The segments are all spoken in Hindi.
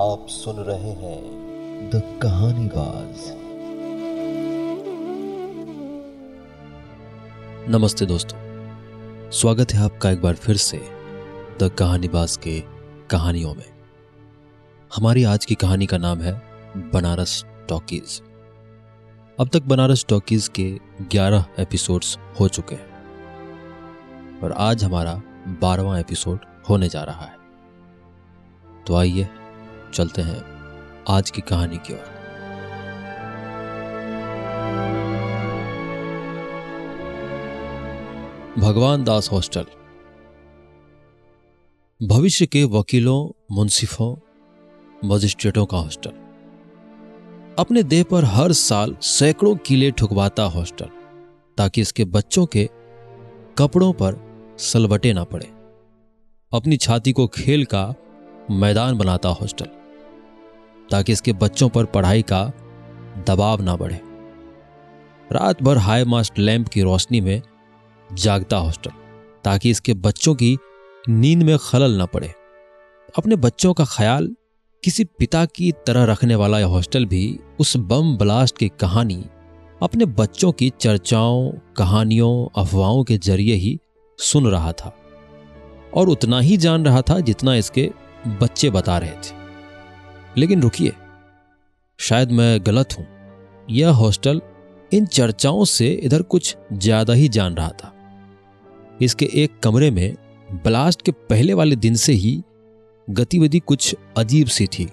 आप सुन रहे हैं द कहानीबाज नमस्ते दोस्तों। स्वागत है आपका एक बार फिर से द कहानीबाज के कहानियों में। हमारी आज की कहानी का नाम है बनारस टॉकीज। अब तक बनारस टॉकीज के 11 एपिसोड्स हो चुके हैं। और आज हमारा बारहवा एपिसोड होने जा रहा है। तो आइए चलते हैं आज की कहानी की ओर। भगवान दास हॉस्टल। भविष्य के वकीलों, मुंसिफों, मजिस्ट्रेटों का हॉस्टल। अपने देह पर हर साल सैकड़ों किले ठुकवाता हॉस्टल, ताकि इसके बच्चों के कपड़ों पर सलवटे ना पड़े। अपनी छाती को खेल का मैदान बनाता हॉस्टल। ताकि इसके बच्चों पर पढ़ाई का दबाव ना बढ़े। रात भर हाई मास्ट लैंप की रोशनी में जागता हॉस्टल, ताकि इसके बच्चों की नींद में खलल ना पड़े। अपने बच्चों का ख्याल किसी पिता की तरह रखने वाला यह हॉस्टल भी उस बम ब्लास्ट की कहानी अपने बच्चों की चर्चाओं, कहानियों, अफवाहों के ज़रिए ही सुन रहा था, और उतना ही जान रहा था जितना इसके बच्चे बता रहे थे। लेकिन रुकिए। शायद मैं गलत हूँ। यह हॉस्टल इन चर्चाओं से इधर कुछ ज़्यादा ही जान रहा था। इसके एक कमरे में ब्लास्ट के पहले वाले दिन से ही गतिविधि कुछ अजीब सी थी।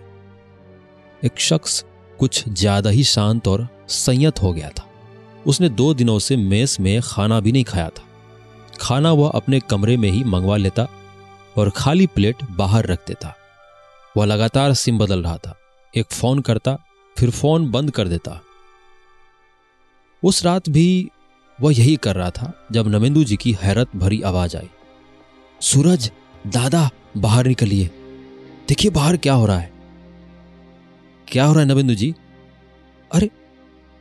एक शख्स कुछ ज़्यादा ही शांत और संयत हो गया था। उसने दो दिनों से मेस में खाना भी नहीं खाया था। खाना वह अपने कमरे में ही मंगवा लेता और खाली प्लेट बाहर रख देता। वह लगातार सिम बदल रहा था। एक फ़ोन करता, फिर फ़ोन बंद कर देता। उस रात भी वह यही कर रहा था, जब नमेंदु जी की हैरत भरी आवाज़ आई। सूरज, दादा, बाहर निकलिए। देखिए बाहर क्या हो रहा है। क्या हो रहा है नवेंदु जी? अरे,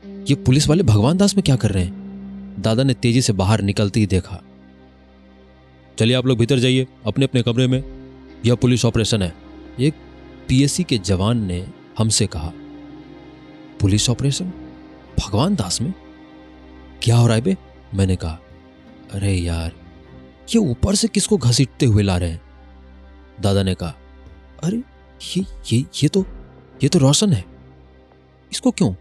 ये पुलिस वाले भगवान दास में क्या कर रहे हैं? दादा ने तेज़ी से बाहर निकलते ही देखा। चलिए आप लोग भीतर जाइए अपने अपने कमरे में। यह पुलिस ऑपरेशन है। एक पीएससी के जवान ने हमसे कहा, पुलिस ऑपरेशन? भगवान दास में? क्या हो रहा है बे? मैंने कहा, अरे यार, ये ऊपर से किसको घसीटते हुए ला रहे हैं? दादा ने कहा, अरे, ये ये ये तो ये तो रोशन है। इसको क्यों?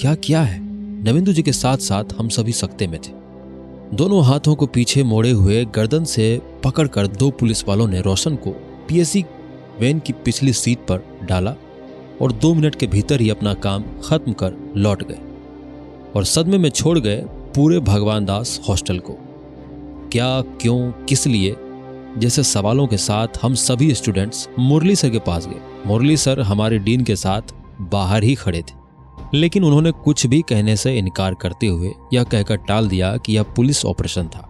क्या क्या है? नविंदु जी के साथ साथ हम सभी सकते में थे। दोनों हाथों को पीछे मोड़े हुए गर्दन से पकड़कर दो पुलिस वालों ने रोशन को पीएससी वैन की पिछली सीट पर डाला और दो मिनट के भीतर ही अपना काम खत्म कर लौट गए और सदमे में छोड़ गए पूरे भगवान दास हॉस्टल को। क्या, क्यों, किस लिए? जैसे सवालों के साथ हम सभी स्टूडेंट्स मुरली सर के पास गए। मुरली सर हमारे डीन के साथ बाहर ही खड़े थे। लेकिन उन्होंने कुछ भी कहने से इनकार करते हुए यह कहकर टाल दिया कि यह पुलिस ऑपरेशन था।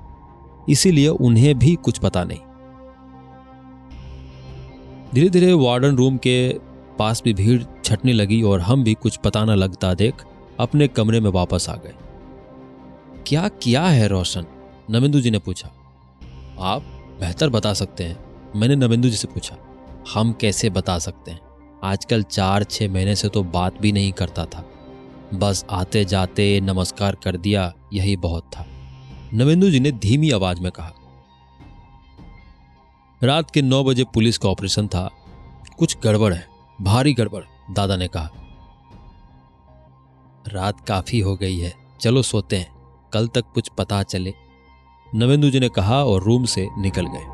इसीलिए उन्हें भी कुछ पता नहीं। धीरे धीरे वार्डन रूम के पास भी भीड़ छटने लगी और हम भी कुछ पता न लगता देख अपने कमरे में वापस आ गए। क्या किया है रोशन? नविंदु जी ने पूछा। आप बेहतर बता सकते हैं, मैंने नविंदु जी से पूछा। हम कैसे बता सकते हैं? आजकल चार छः महीने से तो बात भी नहीं करता था। बस आते जाते नमस्कार कर दिया, यही बहुत था। नवेंदु जी ने धीमी आवाज़ में कहा रात के नौ बजे पुलिस का ऑपरेशन था। कुछ गड़बड़ है। भारी गड़बड़, दादा ने कहा। रात काफ़ी हो गई है। चलो सोते हैं। कल तक कुछ पता चले। नवेंदु जी ने कहा और रूम से निकल गए।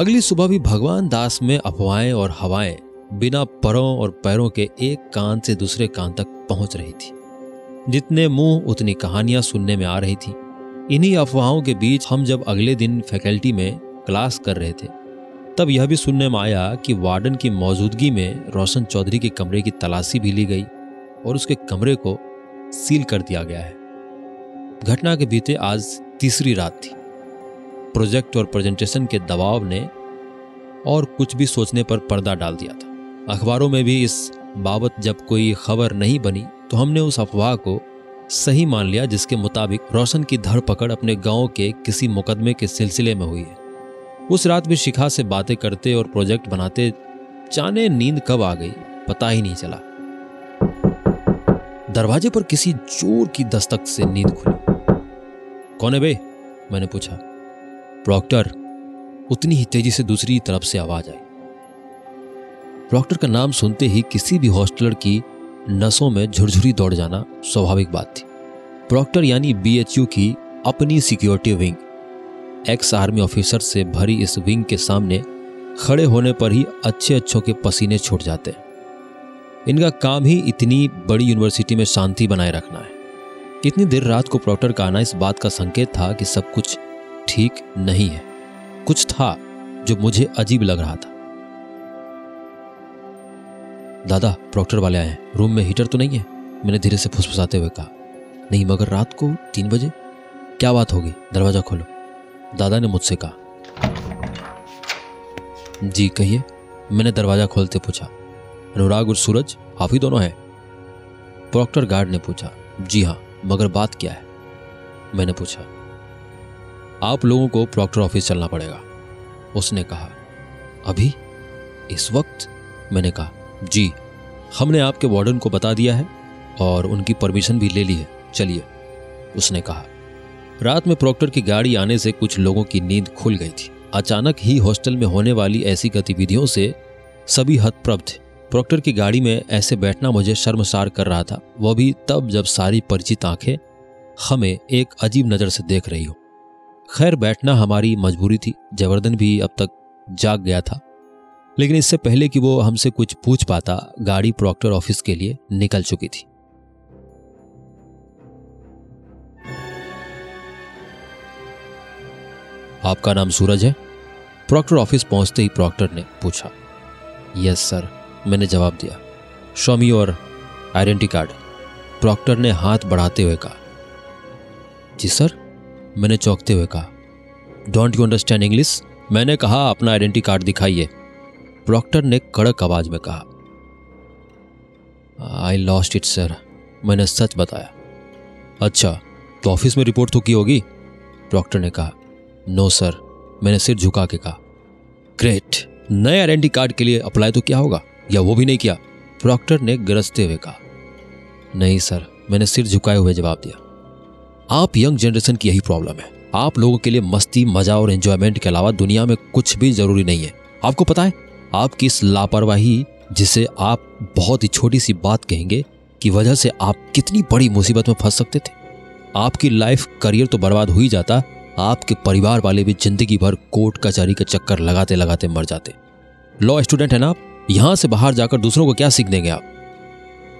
अगली सुबह भी भगवान दास में अफवाहें और हवाएँ बिना परों और पैरों के एक कान से दूसरे कान तक पहुँच रही थी। जितने मुँह, उतनी कहानियाँ सुनने में आ रही थी। इन्हीं अफवाहों के बीच हम जब अगले दिन फैकल्टी में क्लास कर रहे थे, तब यह भी सुनने में आया कि वार्डन की मौजूदगी में रोशन चौधरी के कमरे की तलाशी भी ली गई और उसके कमरे को सील कर दिया गया है। घटना के बीते आज तीसरी रात थी। प्रोजेक्ट और प्रेजेंटेशन के दबाव ने और कुछ भी सोचने पर पर्दा डाल दिया था। अखबारों में भी इस बाबत जब कोई खबर नहीं बनी तो हमने उस अफवाह को सही मान लिया, जिसके मुताबिक रोशन की धरपकड़ अपने गाँव के किसी मुकदमे के सिलसिले में हुई है। उस रात भी शिखा से बातें करते और प्रोजेक्ट बनाते जाने नींद कब आ गई, पता ही नहीं चला। दरवाजे पर किसी ज़ोर की दस्तक से नींद खुली। कौन है बे? मैंने पूछा। प्रॉक्टर, उतनी ही तेज़ी से दूसरी तरफ़ से आवाज़ आई। प्रॉक्टर का नाम सुनते ही किसी भी हॉस्टलर की नसों में झुरझुरी दौड़ जाना स्वाभाविक बात थी। प्रॉक्टर यानी बीएचयू की अपनी security wing, ex army officer से भरी इस विंग के सामने खड़े होने पर ही अच्छे अच्छों के पसीने छूट जाते हैं। इनका काम ही इतनी बड़ी यूनिवर्सिटी में शांति बनाए रखना है। इतनी देर रात को प्रॉक्टर का आना इस बात का संकेत था कि सब कुछ ठीक नहीं है। कुछ था जो मुझे अजीब लग रहा था। दादा प्रॉक्टर वाले आए हैं। रूम में हीटर तो नहीं है? मैंने धीरे से फुसफुसाते हुए कहा। नहीं, मगर रात को तीन बजे? क्या बात होगी? दरवाज़ा खोलो। दादा ने मुझसे कहा। जी, कहिए। मैंने दरवाज़ा खोलते पूछा। अनुराग और सूरज, आप ही दोनों हैं? प्रॉक्टर गार्ड ने पूछा। जी हाँ मगर बात क्या है? मैंने पूछा। आप लोगों को प्रॉक्टर ऑफ़िस चलना पड़ेगा। उसने कहा। अभी? इस वक्त? मैंने कहा। जी, हमने आपके वार्डन को बता दिया है और उनकी परमिशन भी ले ली है। चलिए, उसने कहा। रात में प्रॉक्टर की गाड़ी आने से कुछ लोगों की नींद खुल गई थी। अचानक ही हॉस्टल में होने वाली ऐसी गतिविधियों से सभी हतप्रभ थे। प्रॉक्टर की गाड़ी में ऐसे बैठना मुझे शर्मसार कर रहा था। वह भी तब जब सारी परिचित आँखें हमें एक अजीब नज़र से देख रही हो। खैर, बैठना हमारी मजबूरी थी। जबरदन भी अब तक जाग गया था। लेकिन इससे पहले कि वो हमसे कुछ पूछ पाता, गाड़ी प्रॉक्टर ऑफ़िस के लिए निकल चुकी थी। आपका नाम सूरज है? प्रॉक्टर ऑफ़िस पहुँचते ही प्रॉक्टर ने पूछा। यस, सर, मैंने जवाब दिया। शॉमी और आइडेंटी कार्ड प्रॉक्टर ने हाथ बढ़ाते हुए कहा। जी, सर, मैंने चौंकते हुए कहा। डोंट यू अंडरस्टैंड इंग्लिश मैंने कहा, अपना आइडेंटी कार्ड दिखाइए। प्रॉक्टर ने कड़क आवाज़ में कहा आई लॉस्ट इट सर मैंने सच बताया। अच्छा तो ऑफ़िस में रिपोर्ट तो की होगी? प्रॉक्टर ने कहा नो सर मैंने सिर झुका के कहा ग्रेट नए आइडेंटी कार्ड के लिए अप्लाई तो क्या होगा, या वो भी नहीं किया? प्रॉक्टर ने गरजते हुए कहा, नहीं सर मैंने सिर झुकाए हुए जवाब दिया। आप यंग जनरेशन की यही प्रॉब्लम है। आप लोगों के लिए मस्ती, मज़ा और एंजॉयमेंट के अलावा दुनिया में कुछ भी ज़रूरी नहीं है। आपको पता है आपकी इस लापरवाही, जिसे आप बहुत ही छोटी सी बात कहेंगे, की वजह से आप कितनी बड़ी मुसीबत में फंस सकते थे। आपकी लाइफ, करियर तो बर्बाद हो ही जाता, आपके परिवार वाले भी ज़िंदगी भर कोर्ट, कचहरी का चक्कर लगाते लगाते मर जाते। लॉ स्टूडेंट है ना आप? यहाँ से बाहर जाकर दूसरों को क्या सीख देंगे आप?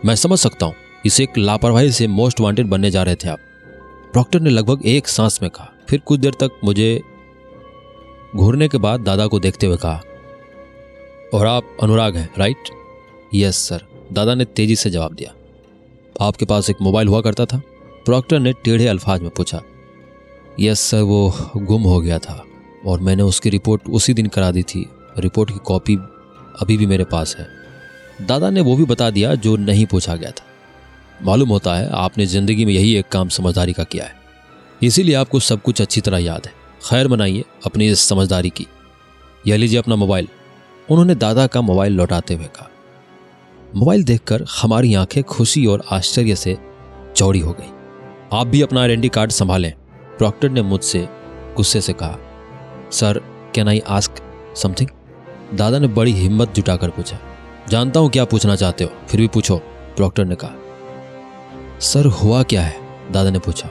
मैं समझ सकता हूँ, इसे एक लापरवाही से मोस्ट वांटेड बनने जा रहे थे आप। डॉक्टर ने लगभग एक सांस में कहा। फिर कुछ देर तक मुझे घूरने के बाद दादा को देखते हुए कहा और आप अनुराग हैं राइट यस सर दादा ने तेज़ी से जवाब दिया। आपके पास एक मोबाइल हुआ करता था। प्रॉक्टर ने टेढ़े अल्फाज में पूछा। यस सर वो गुम हो गया था और मैंने उसकी रिपोर्ट उसी दिन करा दी थी। रिपोर्ट की कॉपी अभी भी मेरे पास है। दादा ने वो भी बता दिया जो नहीं पूछा गया था। मालूम होता है, आपने ज़िंदगी में यही एक काम समझदारी का किया है। इसीलिए आपको सब कुछ अच्छी तरह याद है। खैर मनाइए अपनी इस समझदारी की। यह लीजिए अपना मोबाइल। उन्होंने दादा का मोबाइल लौटाते हुए कहा। मोबाइल देखकर हमारी आँखें खुशी और आश्चर्य से चौड़ी हो गई। आप भी अपना आइडेंटी कार्ड संभालें, प्रॉक्टर ने मुझसे गुस्से से कहा। Sir can I ask something दादा ने बड़ी हिम्मत जुटाकर पूछा। जानता हूँ क्या पूछना चाहते हो, फिर भी पूछो, प्रॉक्टर ने कहा। सर, हुआ क्या है? दादा ने पूछा।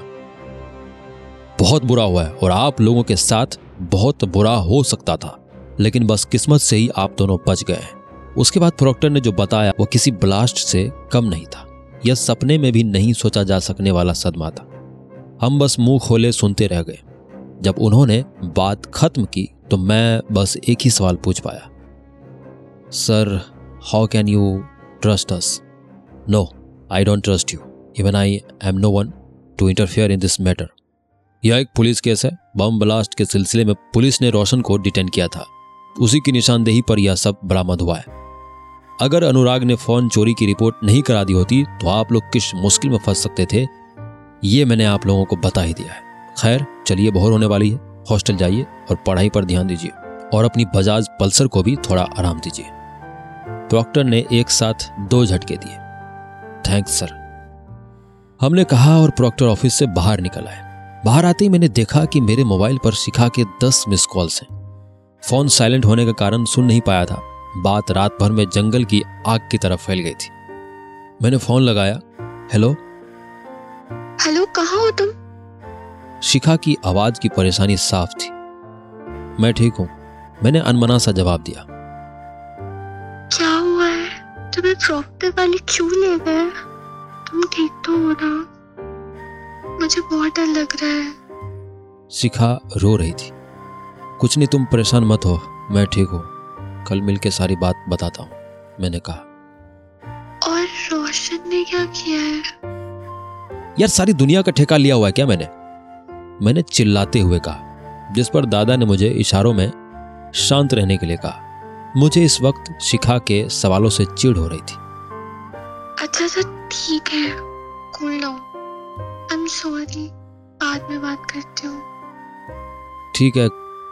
बहुत बुरा हुआ है और आप लोगों के साथ बहुत बुरा हो सकता था। लेकिन बस किस्मत से ही आप दोनों बच गए। उसके बाद प्रोक्टर ने जो बताया, वो किसी ब्लास्ट से कम नहीं था यह सपने में भी नहीं सोचा जा सकने वाला सदमा था। हम बस मुँह खोले सुनते रह गए। जब उन्होंने बात खत्म की तो मैं बस एक ही सवाल पूछ पाया। Sir how can you trust us no I don't trust you even I am no one to interfere in this matter यह एक पुलिस केस है। बम ब्लास्ट के सिलसिले में पुलिस ने रोशन को डिटेन किया था। उसी की निशानदेही पर यह सब बरामद हुआ है। अगर अनुराग ने फ़ोन चोरी की रिपोर्ट नहीं करा दी होती तो आप लोग किस मुश्किल में फंस सकते थे, ये मैंने आप लोगों को बता ही दिया है। खैर, चलिए बहुत होने वाली है। हॉस्टल जाइए और पढ़ाई पर ध्यान दीजिए और अपनी बजाज पल्सर को भी थोड़ा आराम दीजिए। प्रॉक्टर ने एक साथ दो झटके दिए। Thanks, sir. हमने कहा और प्रॉक्टर ऑफ़िस से बाहर निकल आए बाहर आते ही मैंने देखा कि मेरे मोबाइल पर शिखा के दस मिस कॉल्स हैं। फ़ोन साइलेंट होने का कारण सुन नहीं पाया था। बात रात भर में जंगल की आग की तरफ़ फैल गई थी। मैंने फ़ोन लगाया हेलो? हेलो कहाँ हो तुम? शिखा की आवाज़ की परेशानी साफ़ थी। मैं ठीक हूँ। मैंने अनमना सा जवाब दिया। क्या हुआ है? तुम्हें प्रॉक्टर वाले क्यों ले गए? तुम ठीक तो हो ना? मुझे बहुत डर लग रहा है। शिखा रो रही थी। कुछ नहीं तुम परेशान मत हो मैं ठीक हूँ। कल मिलके सारी बात बताता हूँ मैंने कहा। और रोशन ने क्या किया है? यार सारी दुनिया का ठेका लिया हुआ है क्या मैंने? मैंने चिल्लाते हुए कहा जिस पर दादा ने मुझे इशारों में शांत रहने के लिए कहा। मुझे इस वक्त शिखा के सवालों से चिढ़ हो रही थी। अच्छा अच्छा ठीक है cool down. I am sorry बाद में बात करती हूँ। ठीक है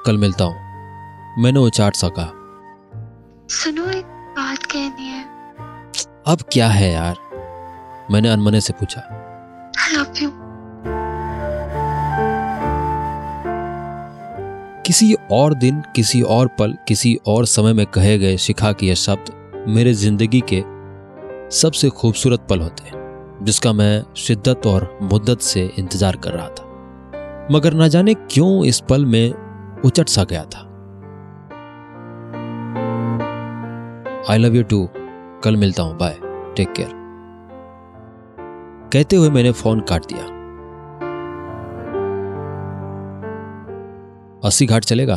कल मिलता हूँ। मैंने वो चाट सा कहा। सुनो एक बात कहनी है। अब क्या है यार? मैंने अनमने से पूछा। आई लव यू किसी और दिन किसी और पल किसी और समय में कहे गए शिखा के यह शब्द मेरे ज़िंदगी के सबसे खूबसूरत पल होते जिसका मैं शिद्दत और मुद्दत से इंतज़ार कर रहा था। मगर न जाने क्यों इस पल में उचट सा गया था। आई लव यू टू कल मिलता हूँ बाय टेक केयर कहते हुए मैंने फ़ोन काट दिया। अस्सी घाट चलेगा?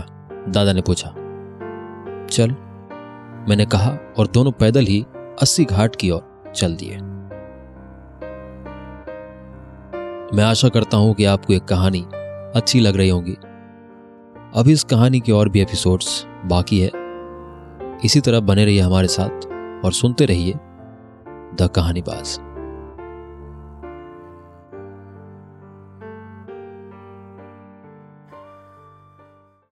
दादा ने पूछा। चल। मैंने कहा और दोनों पैदल ही अस्सी घाट की ओर चल दिए। मैं आशा करता हूँ कि आपको एक कहानी अच्छी लग रही होगी। अभी इस कहानी के और भी एपिसोड्स बाकी है। इसी तरह बने रहिए हमारे साथ और सुनते रहिए द कहानी बाज़